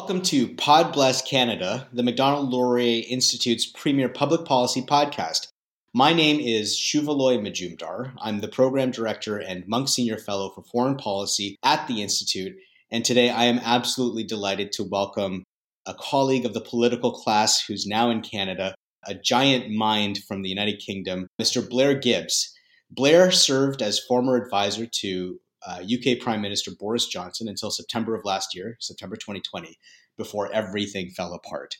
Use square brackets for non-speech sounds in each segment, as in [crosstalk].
Welcome to Pod Bless Canada, the Macdonald Laurier Institute's premier public policy podcast. My name is Shuvaloy Majumdar. I'm the program director and Munk Senior Fellow for Foreign Policy at the Institute. And today I am absolutely delighted to welcome a colleague of the political class who's now in Canada, a giant mind from the United Kingdom, Mr. Blair Gibbs. Blair served as former advisor to uh, UK Prime Minister Boris Johnson until September of last year, September 2020, before everything fell apart.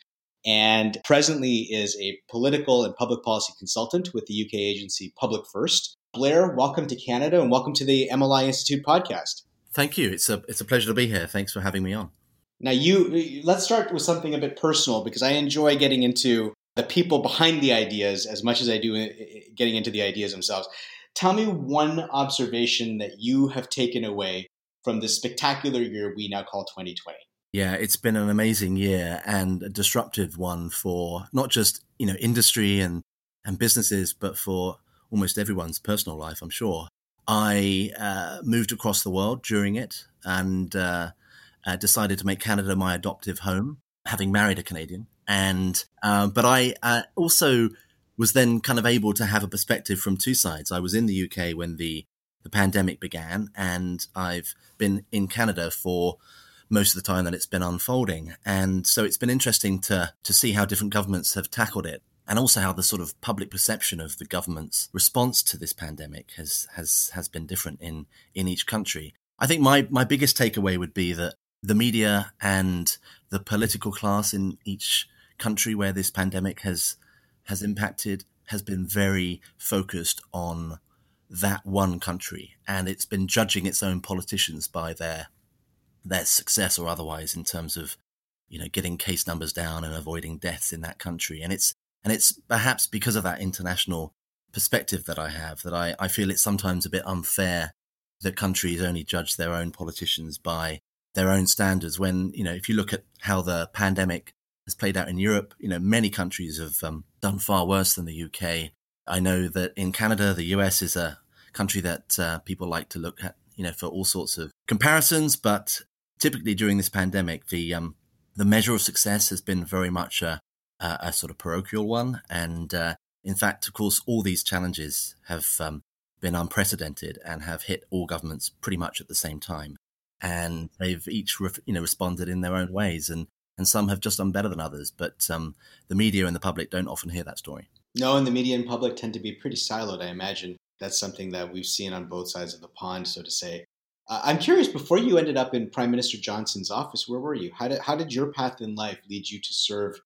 And presently is a political and public policy consultant with the UK agency Public First. Blair, welcome to Canada and welcome to the MLI Institute podcast. Thank you. It's a it's a pleasure to be here. Thanks for having me on. Now, you let's start with something a bit personal because I enjoy getting into the people behind the ideas as much as I do uh, getting into the ideas themselves. Tell me one observation that you have taken away from this spectacular year we now call 2020. Yeah, it's been an amazing year and a disruptive one for not just, you know, industry and, and businesses, but for almost everyone's personal life, I'm sure. I uh, moved across the world during it and uh, uh, decided to make Canada my adoptive home, having married a Canadian. And uh, but I uh, also was then kind of able to have a perspective from two sides. I was in the UK when the the pandemic began, and I've been in Canada for most of the time that it's been unfolding. And so it's been interesting to to see how different governments have tackled it and also how the sort of public perception of the government's response to this pandemic has has has been different in in each country. I think my my biggest takeaway would be that the media and the political class in each country where this pandemic has has impacted has been very focused on that one country and it's been judging its own politicians by their their success or otherwise in terms of you know getting case numbers down and avoiding deaths in that country. And it's and it's perhaps because of that international perspective that I have that I, I feel it's sometimes a bit unfair that countries only judge their own politicians by their own standards when you know if you look at how the pandemic has played out in Europe. You know, many countries have um, done far worse than the UK. I know that in Canada, the US is a country that uh, people like to look at, you know, for all sorts of comparisons. But typically during this pandemic, the um, the measure of success has been very much a, a, a sort of parochial one. And uh, in fact, of course, all these challenges have um, been unprecedented and have hit all governments pretty much at the same time. And they've each, you know, responded in their own ways. And and some have just done better than others. But um, the media and the public don't often hear that story. No, and the media and public tend to be pretty siloed. I imagine that's something that we've seen on both sides of the pond, so to say. Uh, I'm curious. Before you ended up in Prime Minister Johnson's office, where were you? How did how did your path in life lead you to serve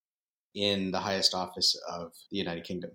in the highest office of the United Kingdom?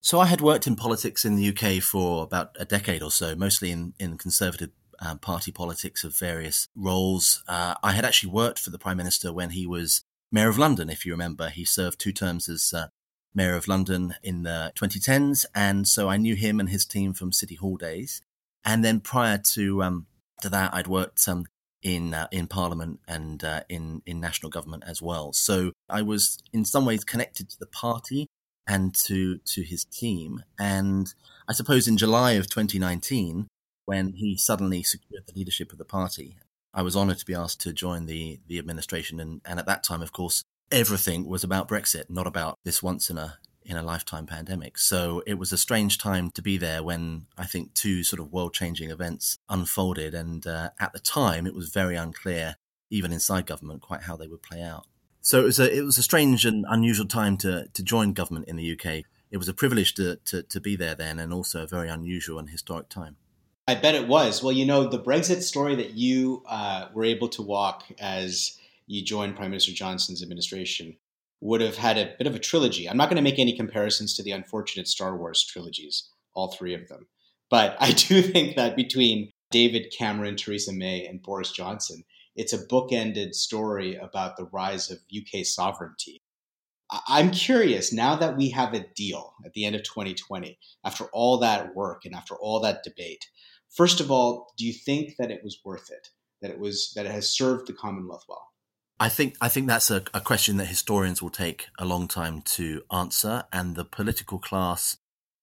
So I had worked in politics in the UK for about a decade or so, mostly in, in conservative uh, party politics of various roles. Uh, I had actually worked for the Prime Minister when he was Mayor of London, if you remember. He served two terms as uh, Mayor of London in the 2010s, and so I knew him and his team from City Hall days. And then prior to um, to that, I'd worked um, in uh, in Parliament and uh, in in national government as well. So I was in some ways connected to the party and to to his team. And I suppose in July of 2019, when he suddenly secured the leadership of the party. I was honoured to be asked to join the the administration, and, and at that time, of course, everything was about Brexit, not about this once in a in a lifetime pandemic. So it was a strange time to be there when I think two sort of world changing events unfolded, and uh, at the time, it was very unclear, even inside government, quite how they would play out. So it was a it was a strange and unusual time to to join government in the UK. It was a privilege to, to, to be there then, and also a very unusual and historic time. I bet it was. Well, you know, the Brexit story that you uh, were able to walk as you joined Prime Minister Johnson's administration would have had a bit of a trilogy. I'm not going to make any comparisons to the unfortunate Star Wars trilogies, all three of them. But I do [laughs] think that between David Cameron, Theresa May, and Boris Johnson, it's a bookended story about the rise of UK sovereignty. I'm curious now that we have a deal at the end of 2020, after all that work and after all that debate, First of all, do you think that it was worth it? That it was that it has served the Commonwealth well? I think I think that's a, a question that historians will take a long time to answer, and the political class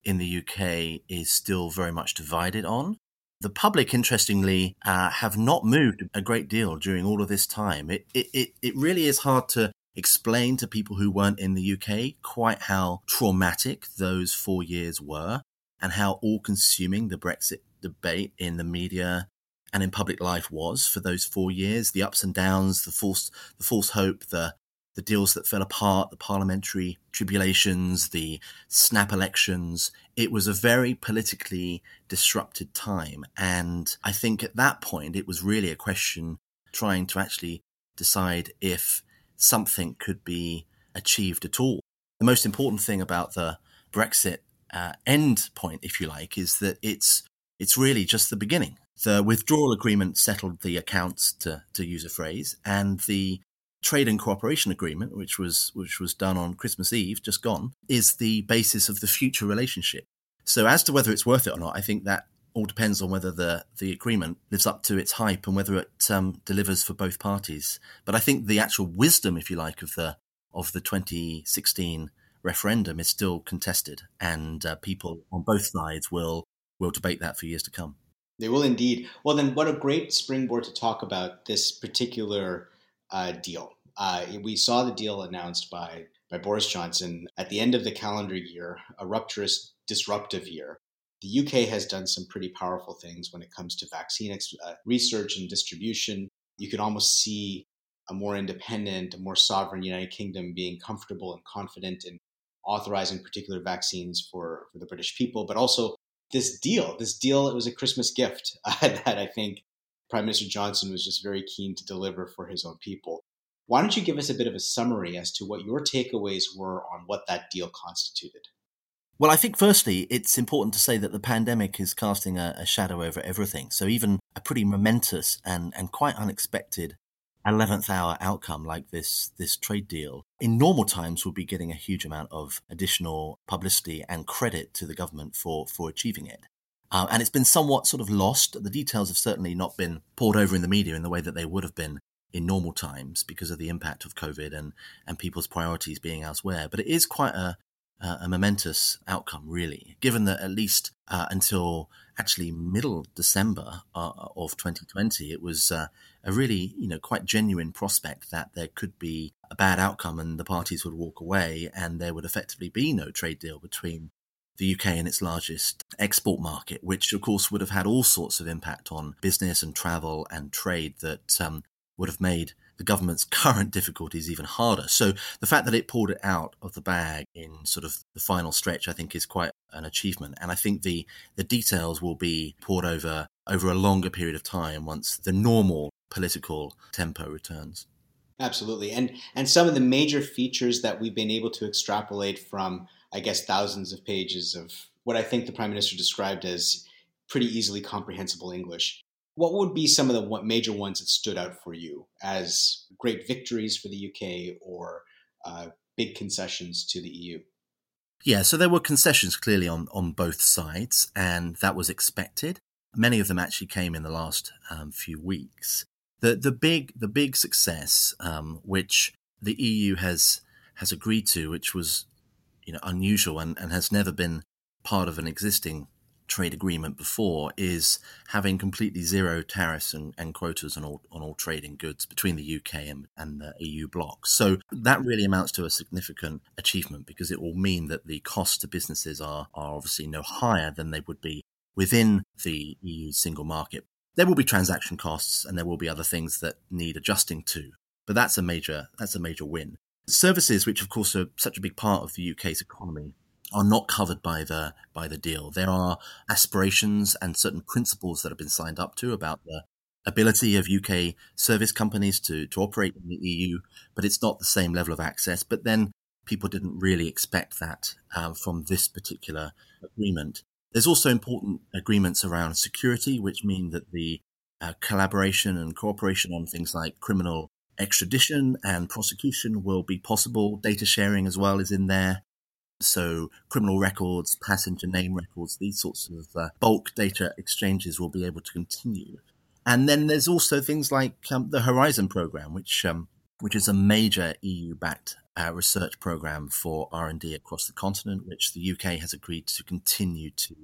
in the UK is still very much divided on. the public, interestingly, uh, have not moved a great deal during all of this time. It, it, it, it really is hard to explain to people who weren't in the UK quite how traumatic those four years were and how all consuming the Brexit debate in the media and in public life was for those four years. The ups and downs the false the false hope the the deals that fell apart the parliamentary tribulations the snap elections. It was a very politically disrupted time. And i think at that point it was really a question trying to actually decide if something could be achieved at all. The most important thing about the brexit uh, end point if you like is that it's it's really just the beginning the withdrawal agreement settled the accounts, to, to use a phrase, and the trade and cooperation agreement, which was which was done on Christmas Eve, just gone, is the basis of the future relationship. So, as to whether it's worth it or not, I think that all depends on whether the the agreement lives up to its hype and whether it um, delivers for both parties. But I think the actual wisdom, if you like, of the of the 2016 referendum is still contested, and uh, people on both sides will will debate that for years to come. They will indeed. Well, then, what a great springboard to talk about this particular uh, deal. Uh, we saw the deal announced by by Boris Johnson at the end of the calendar year, a rupturous, disruptive year. The UK has done some pretty powerful things when it comes to vaccine ex- uh, research and distribution. You can almost see a more independent, a more sovereign United Kingdom being comfortable and confident in authorizing particular vaccines for, for the British people, but also this deal. This deal, it was a Christmas gift [laughs] uh, that I think Prime Minister Johnson was just very keen to deliver for his own people. Why don't you give us a bit of a summary as to what your takeaways were on what that deal constituted? Well, I think firstly, it's important to say that the pandemic is casting a, a shadow over everything. So even a pretty momentous and, and quite unexpected 11th hour outcome like this this trade deal in normal times would be getting a huge amount of additional publicity and credit to the government for for achieving it. Uh, and it's been somewhat sort of lost. The details have certainly not been pored over in the media in the way that they would have been in normal times because of the impact of covid and and people's priorities being elsewhere. But it is quite a a momentous outcome, really, given that at least uh, until actually middle December uh, of 2020, it was uh, a really, you know, quite genuine prospect that there could be a bad outcome and the parties would walk away and there would effectively be no trade deal between the UK and its largest export market, which of course would have had all sorts of impact on business and travel and trade that um, would have made the government's current difficulties even harder. So the fact that it pulled it out of the bag in sort of the final stretch, I think, is quite an achievement. And I think the the details will be pored over over a longer period of time once the normal political tempo returns. Absolutely, and and some of the major features that we've been able to extrapolate from, I guess, thousands of pages of what I think the prime minister described as pretty easily comprehensible English what would be some of the major ones that stood out for you as great victories for the UK or uh, big concessions to the EU? Yeah, so there were concessions clearly on, on both sides, and that was expected. Many of them actually came in the last um, few weeks. The the big the big success, um, which the EU has has agreed to, which was you know unusual and, and has never been part of an existing trade agreement before is having completely zero tariffs and, and quotas on all on all trading goods between the UK and, and the EU bloc. So that really amounts to a significant achievement because it will mean that the costs to businesses are, are obviously no higher than they would be within the EU single market. There will be transaction costs and there will be other things that need adjusting to, but that's a major that's a major win. Services, which of course are such a big part of the UK's economy, are not covered by the by the deal. There are aspirations and certain principles that have been signed up to about the ability of UK service companies to to operate in the EU, but it's not the same level of access. But then people didn't really expect that uh, from this particular agreement. There's also important agreements around security, which mean that the uh, collaboration and cooperation on things like criminal extradition and prosecution will be possible. Data sharing as well is in there. So, criminal records, passenger name records, these sorts of uh, bulk data exchanges will be able to continue. And then there's also things like um, the Horizon program, which um, which is a major EU-backed uh, research program for R&D across the continent, which the UK has agreed to continue to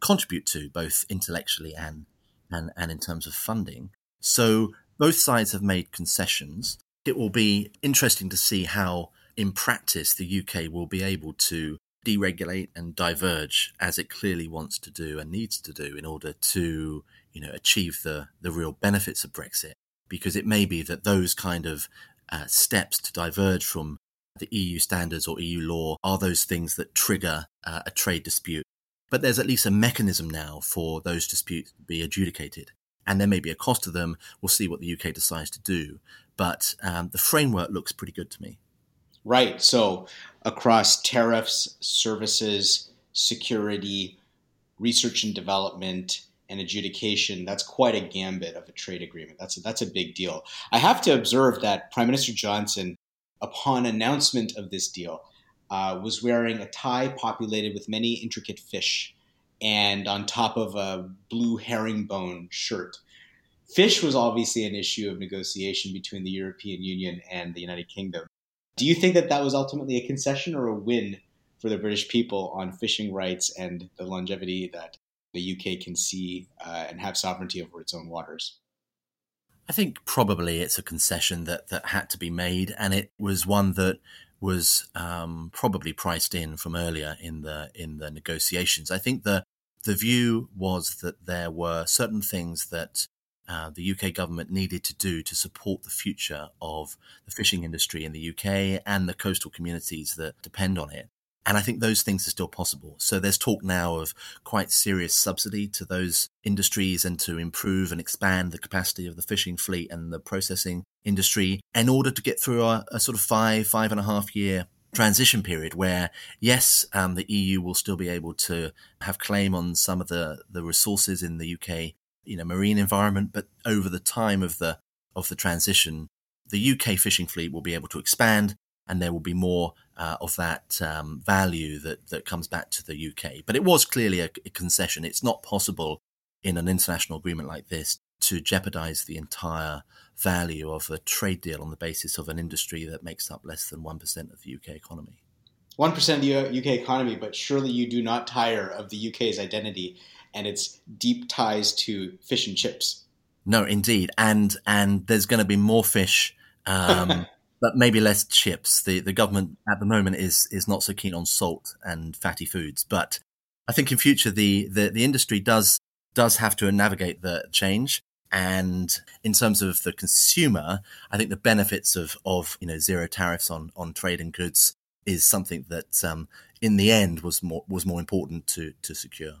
contribute to both intellectually and and, and in terms of funding. So both sides have made concessions. It will be interesting to see how, in practice, the UK will be able to deregulate and diverge as it clearly wants to do and needs to do in order to you know achieve the the real benefits of Brexit because it may be that those kind of uh, steps to diverge from the EU standards or EU law are those things that trigger uh, a trade dispute. But there's at least a mechanism now for those disputes to be adjudicated. And there may be a cost to them. We'll see what the UK decides to do. But um, the framework looks pretty good to me. Right. So, across tariffs, services, security, research and development, and adjudication, that's quite a gambit of a trade agreement. That's a, that's a big deal. I have to observe that Prime Minister Johnson, upon announcement of this deal, uh, was wearing a tie populated with many intricate fish and on top of a blue herringbone shirt. Fish was obviously an issue of negotiation between the European Union and the United Kingdom. Do you think that that was ultimately a concession or a win for the British people on fishing rights and the longevity that the UK can see uh, and have sovereignty over its own waters? I think probably it's a concession that, that had to be made, and it was one that was um, probably priced in from earlier in the in the negotiations. I think the the view was that there were certain things that uh, the UK government needed to do to support the future of the fishing industry in the UK and the coastal communities that depend on it. And I think those things are still possible. So there's talk now of quite serious subsidy to those industries and to improve and expand the capacity of the fishing fleet and the processing industry in order to get through a, a sort of five, five and a half year transition period where, yes, um, the EU will still be able to have claim on some of the, the resources in the UK, you know, marine environment, but over the time of the of the transition, the UK fishing fleet will be able to expand, and there will be more uh, of that um, value that that comes back to the UK. But it was clearly a, a concession. It's not possible in an international agreement like this to jeopardize the entire value of a trade deal on the basis of an industry that makes up less than 1% of the UK economy. 1% of the UK economy, but surely you do not tire of the UK's identity and its deep ties to fish and chips. No, indeed. And and there's going to be more fish um, [laughs] but maybe less chips. The the government at the moment is is not so keen on salt and fatty foods, but I think in future the the, the industry does does have to navigate the change. And in terms of the consumer, I think the benefits of, of you know zero tariffs on, on trade and goods is something that um, in the end was more was more important to to secure.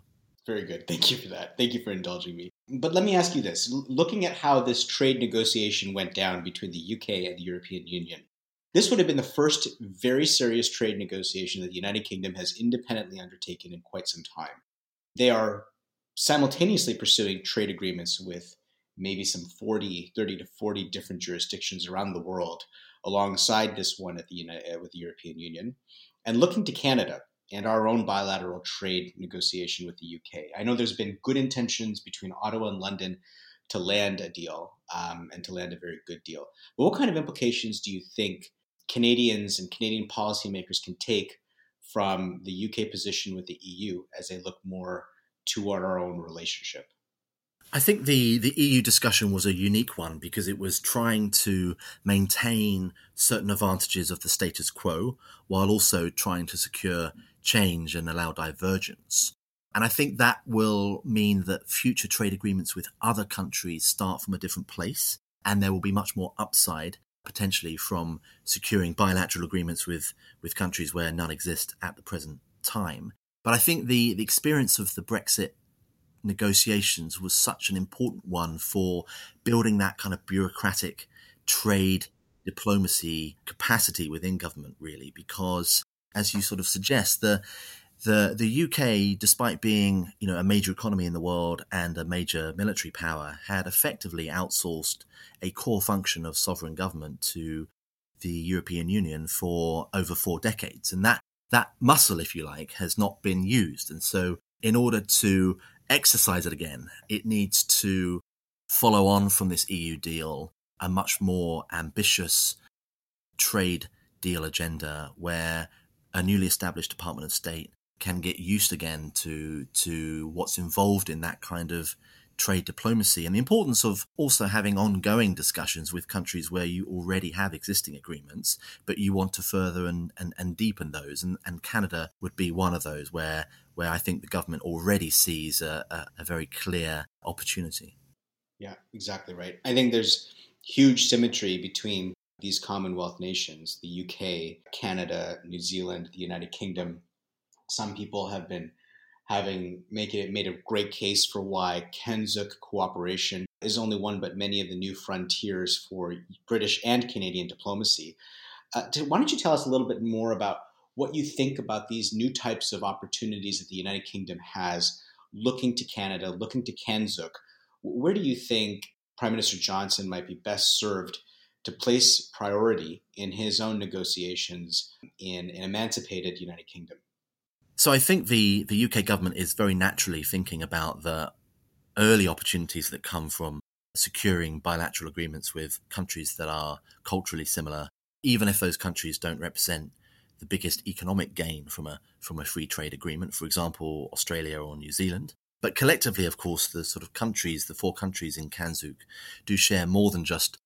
Very good. Thank you for that. Thank you for indulging me. But let me ask you this: looking at how this trade negotiation went down between the UK and the European Union, this would have been the first very serious trade negotiation that the United Kingdom has independently undertaken in quite some time. They are simultaneously pursuing trade agreements with maybe some 40, 30 to 40 different jurisdictions around the world alongside this one at the United, with the European Union and looking to Canada and our own bilateral trade negotiation with the UK. I know there's been good intentions between Ottawa and London to land a deal um, and to land a very good deal. But what kind of implications do you think Canadians and Canadian policymakers can take from the UK position with the EU as they look more toward our own relationship? I think the, the EU discussion was a unique one because it was trying to maintain certain advantages of the status quo while also trying to secure change and allow divergence. And I think that will mean that future trade agreements with other countries start from a different place and there will be much more upside potentially from securing bilateral agreements with, with countries where none exist at the present time. But I think the, the experience of the Brexit negotiations was such an important one for building that kind of bureaucratic trade diplomacy capacity within government, really, because as you sort of suggest, the the the UK, despite being you know a major economy in the world and a major military power, had effectively outsourced a core function of sovereign government to the European Union for over four decades, and that that muscle, if you like, has not been used. And so, in order to exercise it again, it needs to follow on from this EU deal a much more ambitious trade deal agenda where a newly established Department of State can get used again to to what's involved in that kind of trade diplomacy and the importance of also having ongoing discussions with countries where you already have existing agreements, but you want to further and, and, and deepen those. And, and Canada would be one of those where, where I think the government already sees a, a, a very clear opportunity. Yeah, exactly right. I think there's huge symmetry between these Commonwealth nations the UK, Canada, New Zealand, the United Kingdom. Some people have been having make it made a great case for why CANZUK cooperation is only one but many of the new frontiers for British and Canadian diplomacy. Uh, to, why don't you tell us a little bit more about what you think about these new types of opportunities that the United Kingdom has looking to Canada, looking to CANZUK? Where do you think Prime Minister Johnson might be best served to place priority in his own negotiations in an emancipated United Kingdom? So I think the, the UK government is very naturally thinking about the early opportunities that come from securing bilateral agreements with countries that are culturally similar, even if those countries don't represent the biggest economic gain from a from a free trade agreement, for example, Australia or New Zealand. But collectively, of course, the sort of countries, the four countries in CANZUK, do share more than just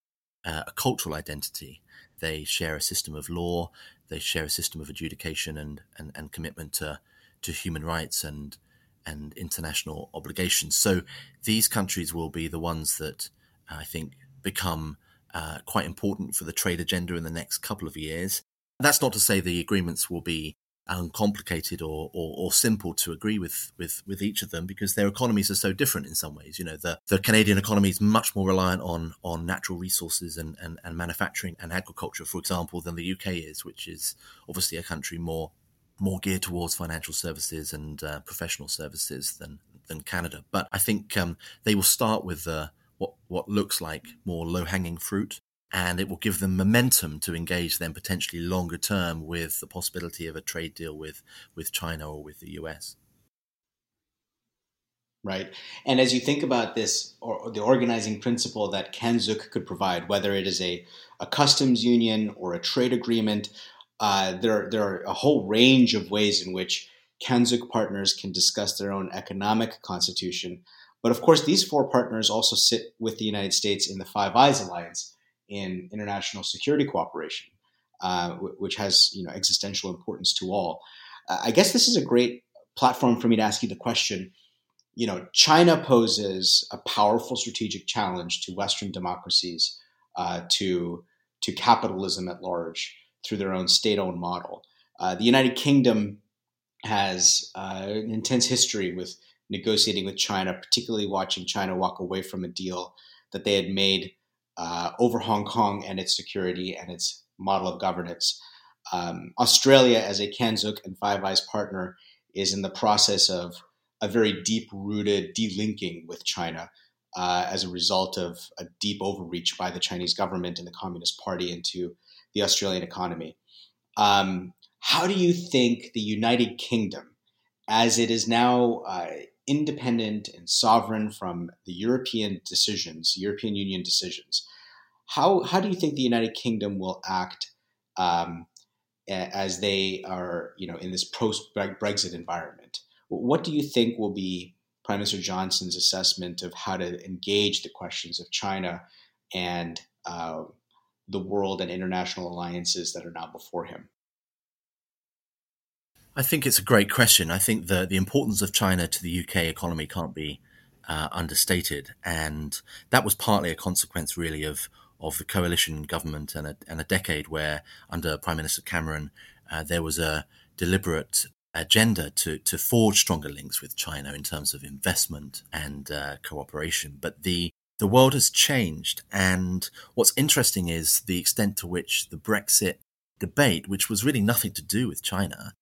uh, a cultural identity. They share a system of law, they share a system of adjudication and, and, and commitment to, to human rights and, and international obligations. So these countries will be the ones that I think become uh, quite important for the trade agenda in the next couple of years. That's not to say the agreements will be uncomplicated or, or, or, simple to agree with, with, with each of them because their economies are so different in some ways. You know, the, the Canadian economy is much more reliant on, on natural resources and, and, and manufacturing and agriculture, for example, than the UK is, which is obviously a country more more geared towards financial services and uh, professional services than than Canada. But I think um, they will start with uh, what what looks like more low hanging fruit and it will give them momentum to engage then potentially longer term with the possibility of a trade deal with with China or with the US. Right, and as you think about this, or the organizing principle that CANZUK could provide, whether it is a, a customs union or a trade agreement, uh, there there are a whole range of ways in which CANZUK partners can discuss their own economic constitution. But of course, these four partners also sit with the United States in the Five Eyes alliance in international security cooperation, uh, which has you know existential importance to all. Uh, I guess this is a great platform for me to ask you the question. You know, China poses a powerful strategic challenge to Western democracies, uh, to to capitalism at large through their own state-owned model. Uh, the United Kingdom has uh, an intense history with negotiating with China, particularly watching China walk away from a deal that they had made uh, over Hong Kong and its security and its model of governance. Um, Australia, as a CANZUK and Five Eyes partner, is in the process of a very deep rooted delinking with China uh, as a result of a deep overreach by the Chinese government and the Communist Party into the Australian economy. Um, how do you think the United Kingdom, as it is now uh, independent and sovereign from the European decisions, European Union decisions. How how do you think the United Kingdom will act um, as they are, you know, in this post Brexit environment? What do you think will be Prime Minister Johnson's assessment of how to engage the questions of China and uh, the world and international alliances that are now before him? I think it's a great question. I think the the importance of China to the UK economy can't be uh, understated, and that was partly a consequence, really, of of the coalition government and a, and a decade where, under Prime Minister Cameron, uh, there was a deliberate agenda to to forge stronger links with China in terms of investment and uh, cooperation. But the the world has changed, and what's interesting is the extent to which the Brexit debate, which was really nothing to do with China,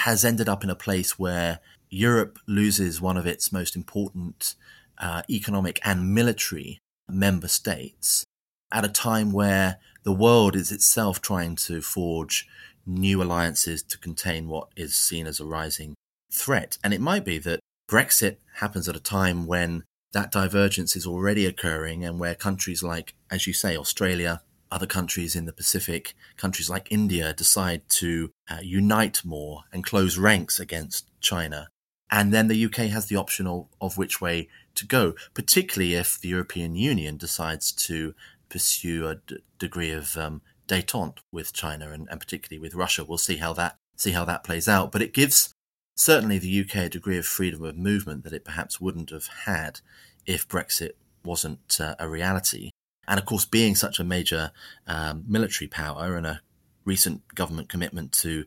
has ended up in a place where Europe loses one of its most important uh, economic and military member states at a time where the world is itself trying to forge new alliances to contain what is seen as a rising threat. And it might be that Brexit happens at a time when that divergence is already occurring and where countries like, as you say, Australia, other countries in the Pacific, countries like India, decide to uh, unite more and close ranks against China, And then the UK has the option of, of which way to go, particularly if the European Union decides to pursue a d- degree of um, détente with China and, and particularly with Russia. We'll see how that see how that plays out. But it gives certainly the UK a degree of freedom of movement that it perhaps wouldn't have had if Brexit wasn't uh, a reality. And of course, being such a major um, military power and a recent government commitment to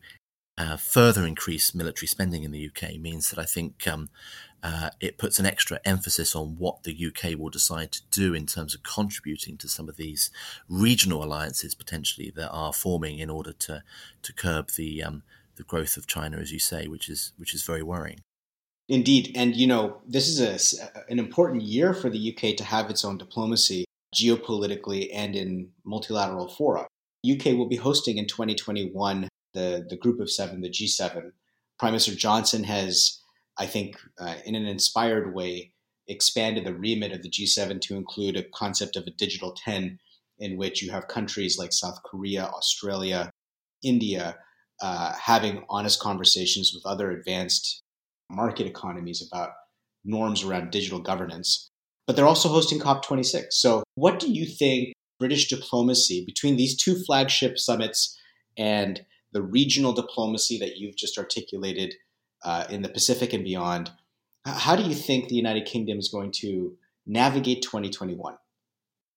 uh, further increase military spending in the UK means that I think um, uh, it puts an extra emphasis on what the UK will decide to do in terms of contributing to some of these regional alliances potentially that are forming in order to to curb the um, the growth of China, as you say, which is which is very worrying. Indeed, and you know this is a, an important year for the UK to have its own diplomacy geopolitically and in multilateral fora. UK will be hosting in 2021 the, the Group of Seven, the G7. Prime Minister Johnson has, I think, uh, in an inspired way, expanded the remit of the G7 to include a concept of a digital 10, in which you have countries like South Korea, Australia, India uh, having honest conversations with other advanced market economies about norms around digital governance. But they're also hosting COP26. So, what do you think British diplomacy between these two flagship summits and the regional diplomacy that you've just articulated uh, in the Pacific and beyond? How do you think the United Kingdom is going to navigate 2021?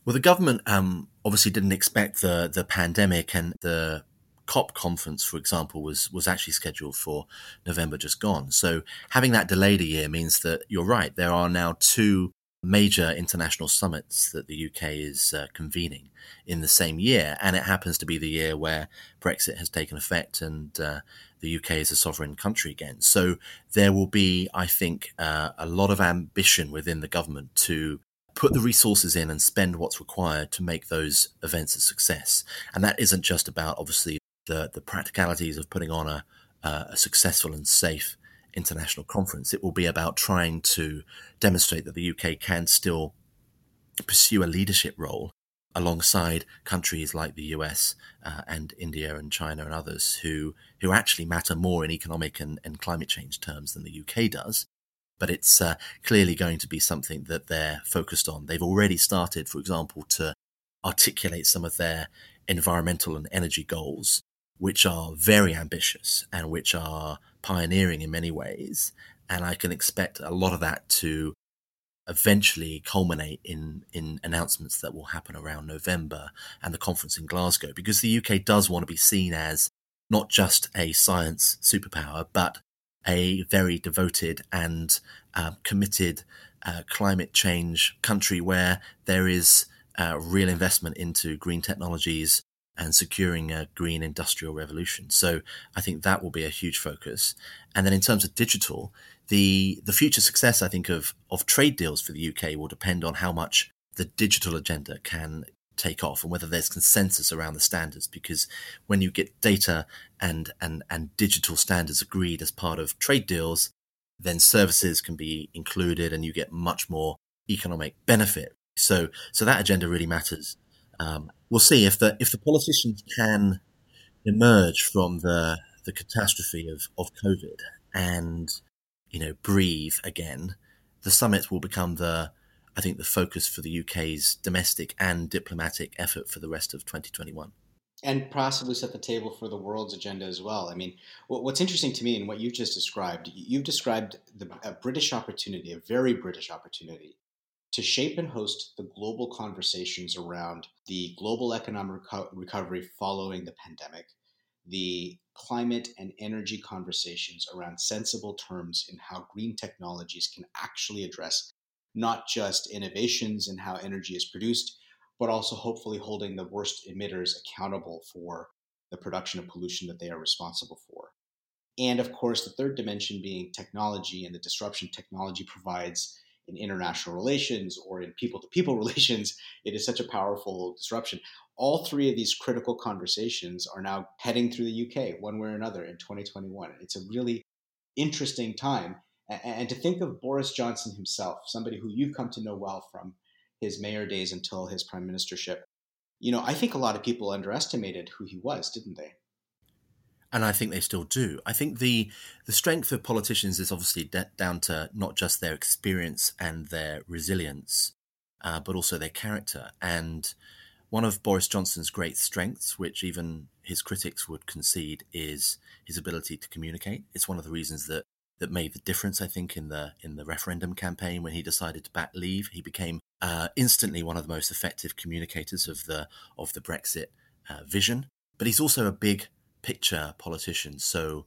Well, the government um, obviously didn't expect the the pandemic and the COP conference, for example, was was actually scheduled for November just gone. So having that delayed a year means that you're right. There are now two major international summits that the UK is uh, convening in the same year, and it happens to be the year where Brexit has taken effect and uh, the UK is a sovereign country again. So there will be, I think, uh, a lot of ambition within the government to put the resources in and spend what's required to make those events a success. And that isn't just about obviously the the practicalities of putting on a a successful and safe international conference. It will be about trying to demonstrate that the UK can still pursue a leadership role alongside countries like the US uh, and India and China and others who who actually matter more in economic and, and climate change terms than the UK does. But it's uh, clearly going to be something that they're focused on. They've already started, for example, to articulate some of their environmental and energy goals which are very ambitious and which are pioneering in many ways. And I can expect a lot of that to eventually culminate in, in announcements that will happen around November and the conference in Glasgow, because the UK does want to be seen as not just a science superpower, but a very devoted and uh, committed uh, climate change country where there is uh, real investment into green technologies, and securing a green industrial revolution. So I think that will be a huge focus. And then in terms of digital, the the future success I think of of trade deals for the UK will depend on how much the digital agenda can take off and whether there's consensus around the standards because when you get data and and and digital standards agreed as part of trade deals then services can be included and you get much more economic benefit so so that agenda really matters um, we'll see if the if the politicians can emerge from the the catastrophe of, of COVID and you know breathe again. The summit will become the I think the focus for the UK's domestic and diplomatic effort for the rest of 2021 and possibly set the table for the world's agenda as well. I mean, what's interesting to me in what you've just described, you've described the, a British opportunity, a very British opportunity, to shape and host the global conversations around the global economic reco- recovery following the pandemic, the climate and energy conversations around sensible terms in how green technologies can actually address not just innovations in how energy is produced, but also hopefully holding the worst emitters accountable for the production of pollution that they are responsible for. And of course, the third dimension being technology and the disruption technology provides in international relations or in people to people [laughs] relations, it is such a powerful disruption. All three of these critical conversations are now heading through the UK one way or another in 2021. It's a really interesting time. And to think of Boris Johnson himself, somebody who you've come to know well from his mayor days until his prime ministership, you know, I think a lot of people underestimated who he was, didn't they? And I think they still do. I think the the strength of politicians is obviously de- down to not just their experience and their resilience, uh, but also their character. And one of Boris Johnson's great strengths, which even his critics would concede, is his ability to communicate. It's one of the reasons that that made the difference, I think, in the in the referendum campaign when he decided to back leave. He became uh, instantly one of the most effective communicators of the of the Brexit uh, vision. But he's also a big picture politician. So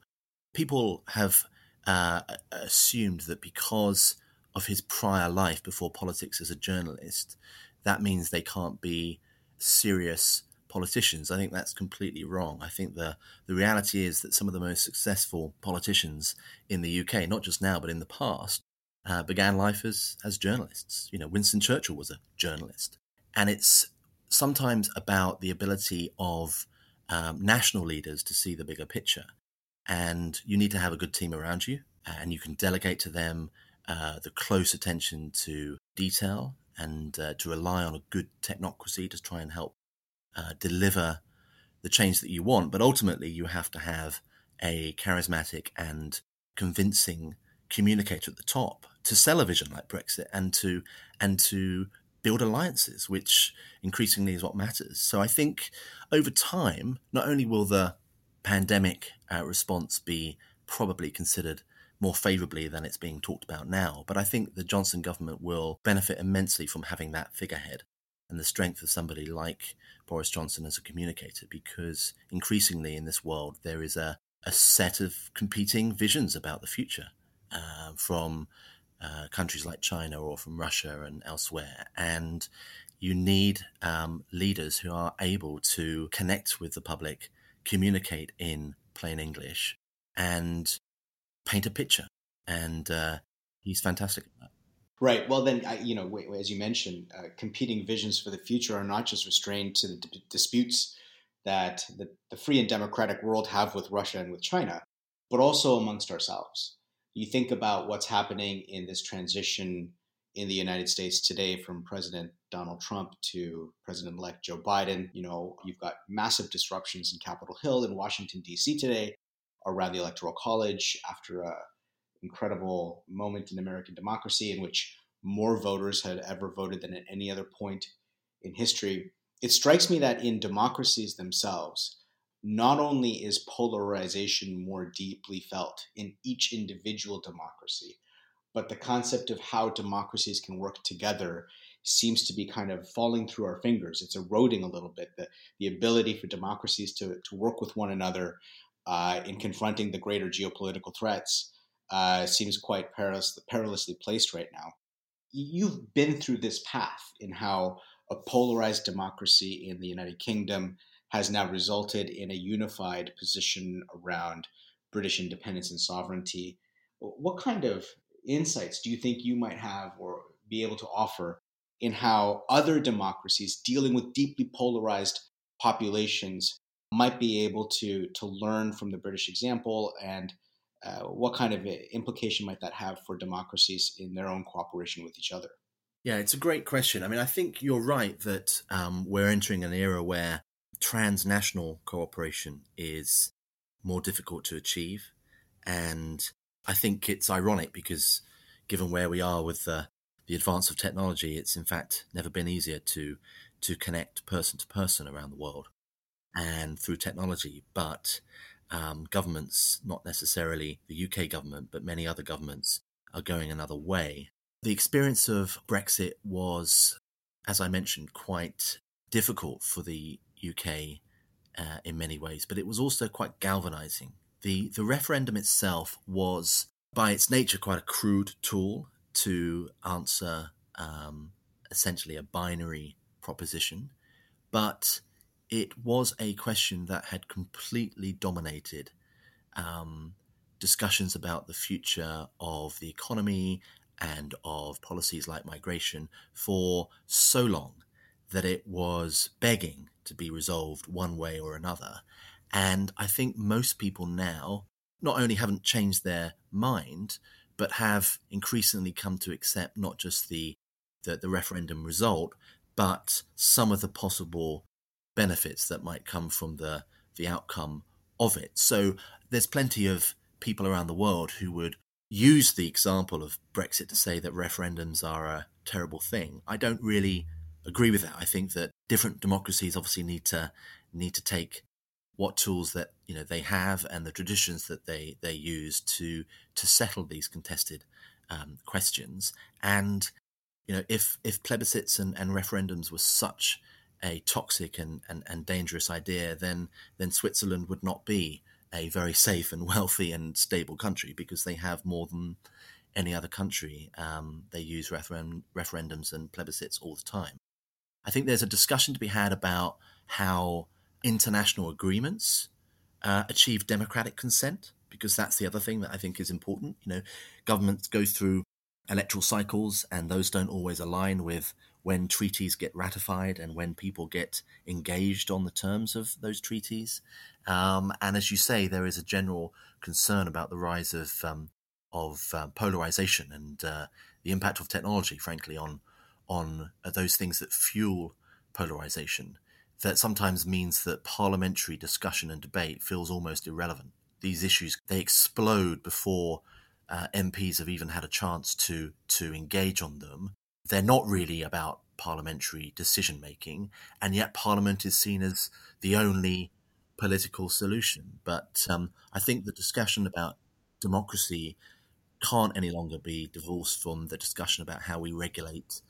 people have uh, assumed that because of his prior life before politics as a journalist, that means they can't be serious politicians. I think that's completely wrong. I think the the reality is that some of the most successful politicians in the UK, not just now but in the past, uh, began life as as journalists. You know, Winston Churchill was a journalist, and it's sometimes about the ability of um, national leaders to see the bigger picture. And you need to have a good team around you, and you can delegate to them uh, the close attention to detail and uh, to rely on a good technocracy to try and help uh, deliver the change that you want. But ultimately, you have to have a charismatic and convincing communicator at the top to sell a vision like Brexit and to and to build alliances, which increasingly is what matters. So I think over time, not only will the pandemic uh, response be probably considered more favourably than it's being talked about now, but I think the Johnson government will benefit immensely from having that figurehead and the strength of somebody like Boris Johnson as a communicator, because increasingly in this world there is a, a set of competing visions about the future uh, from uh, countries like China or from Russia and elsewhere. And you need um, leaders who are able to connect with the public, communicate in plain English, and paint a picture. And uh, he's fantastic at that. Right. Well, then, you know, as you mentioned, uh, competing visions for the future are not just restrained to the d- disputes that the, the free and democratic world have with Russia and with China, but also amongst ourselves you think about what's happening in this transition in the United States today from President Donald Trump to President elect Joe Biden. You know, you've got massive disruptions in Capitol Hill in Washington, D.C. today around the Electoral College after an incredible moment in American democracy in which more voters had ever voted than at any other point in history. It strikes me that in democracies themselves, not only is polarization more deeply felt in each individual democracy, but the concept of how democracies can work together seems to be kind of falling through our fingers. It's eroding a little bit. The, the ability for democracies to, to work with one another uh, in confronting the greater geopolitical threats uh, seems quite perilous, perilously placed right now. You've been through this path in how a polarized democracy in the United Kingdom has now resulted in a unified position around British independence and sovereignty. What kind of insights do you think you might have or be able to offer in how other democracies dealing with deeply polarized populations might be able to to learn from the British example and uh, what kind of implication might that have for democracies in their own cooperation with each other? Yeah, it's a great question. I mean, I think you're right that um, we're entering an era where transnational cooperation is more difficult to achieve. And I think it's ironic because given where we are with the, the advance of technology, it's in fact never been easier to, to connect person to person around the world and through technology. But um, governments, not necessarily the UK government, but many other governments, are going another way. The experience of Brexit was, as I mentioned, quite difficult for the UK uh, in many ways, but it was also quite galvanizing. The, the referendum itself was, by its nature, quite a crude tool to answer um, essentially a binary proposition, but it was a question that had completely dominated um, discussions about the future of the economy and of policies like migration for so long that it was begging to be resolved one way or another. And I think most people now not only haven't changed their mind, but have increasingly come to accept not just the, the, the referendum result, but some of the possible benefits that might come from the, the outcome of it. So there's plenty of people around the world who would use the example of Brexit to say that referendums are a terrible thing. I don't really agree with that. I think that different democracies obviously need to need to take what tools that you know they have and the traditions that they they use to to settle these contested um, questions. And you know, if if plebiscites and, and referendums were such a toxic and, and, and dangerous idea, then then Switzerland would not be a very safe and [laughs] wealthy and stable country because they have more than any other country. Um, they use referendums and plebiscites all the time. I think there's a discussion to be had about how international agreements uh, achieve democratic consent, because that's the other thing that I think is important. You know, governments go through electoral cycles, and those don't always align with when treaties get ratified and when people get engaged on the terms of those treaties. Um, and as you say, there is a general concern about the rise of um, of uh, polarization and uh, the impact of technology, frankly, on on uh, those things that fuel polarization. That sometimes means that parliamentary discussion and debate feels almost irrelevant. These issues they explode before uh, MPs have even had a chance to to engage on them. They're not really about parliamentary decision making, and yet Parliament is seen as the only political solution. But um, I think the discussion about democracy can't any longer be divorced from the discussion about how we regulate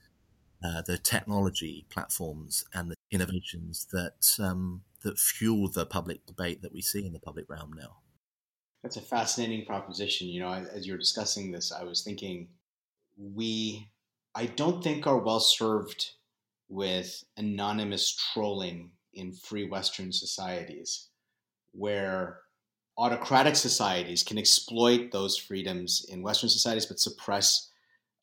uh, the technology platforms and the innovations that um, that fuel the public debate that we see in the public realm now. That's a fascinating proposition. You know, as you were discussing this, I was thinking we, I don't think are well served with anonymous trolling in free Western societies, where autocratic societies can exploit those freedoms in Western societies, but suppress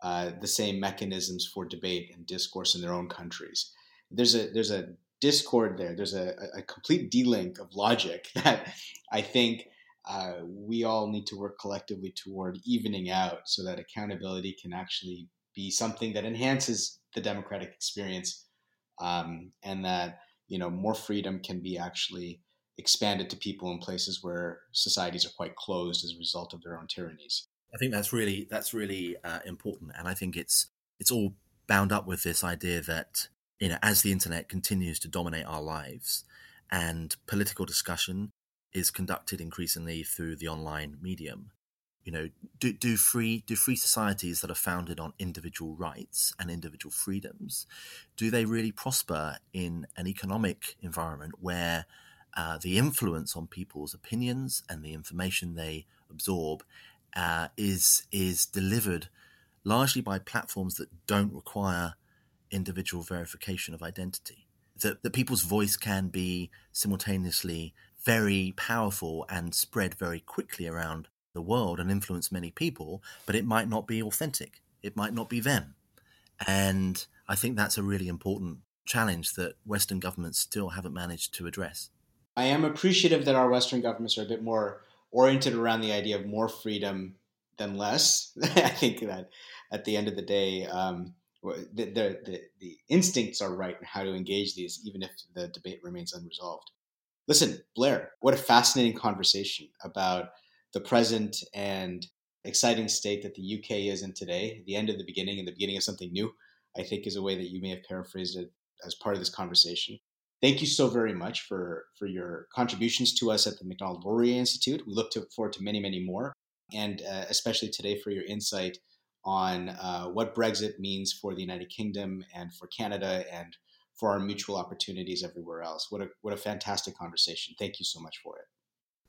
uh, the same mechanisms for debate and discourse in their own countries. There's a there's a discord there. There's a, a complete delink of logic [laughs] that I think uh, we all need to work collectively toward evening out so that accountability can actually be something that enhances the democratic experience um, and that you know more freedom can be actually expanded to people in places where societies are quite closed as a result of their own tyrannies. I think that's really that's really uh, important, and I think it's it's all bound up with this idea that you know as the internet continues to dominate our lives, and political discussion is conducted increasingly through the online medium. You know, do, do free do free societies that are founded on individual rights and individual freedoms, do they really prosper in an economic environment where uh, the influence on people's opinions and the information they absorb uh, is is delivered largely by platforms that don't require individual verification of identity. That, that people's voice can be simultaneously very powerful and spread very quickly around the world and influence many people, but it might not be authentic. It might not be them. And I think that's a really important challenge that Western governments still haven't managed to address. I am appreciative that our Western governments are a bit more oriented around the idea of more freedom than less. [laughs] I think that at the end of the day, um, the, the, the, the, instincts are right in how to engage these, even if the debate remains unresolved. Listen, Blair, what a fascinating conversation about the present and exciting state that the UK is in today, the end of the beginning and the beginning of something new, I think is a way that you may have paraphrased it as part of this conversation thank you so very much for for your contributions to us at the Macdonald Laurier Institute. We look to, forward to many, many more, and uh, especially today for your insight on uh, what Brexit means for the United Kingdom and for Canada and for our mutual opportunities everywhere else. What a what a fantastic conversation! Thank you so much for it.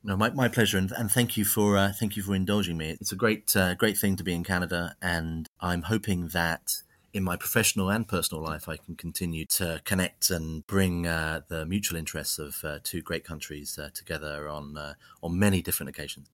No, my, my pleasure, and, and thank you for uh, thank you for indulging me. It's a great uh, great thing to be in Canada, and I'm hoping that in my professional and personal life, I can continue to connect and bring uh, the mutual interests of uh, two great countries uh, together on uh, on many different occasions.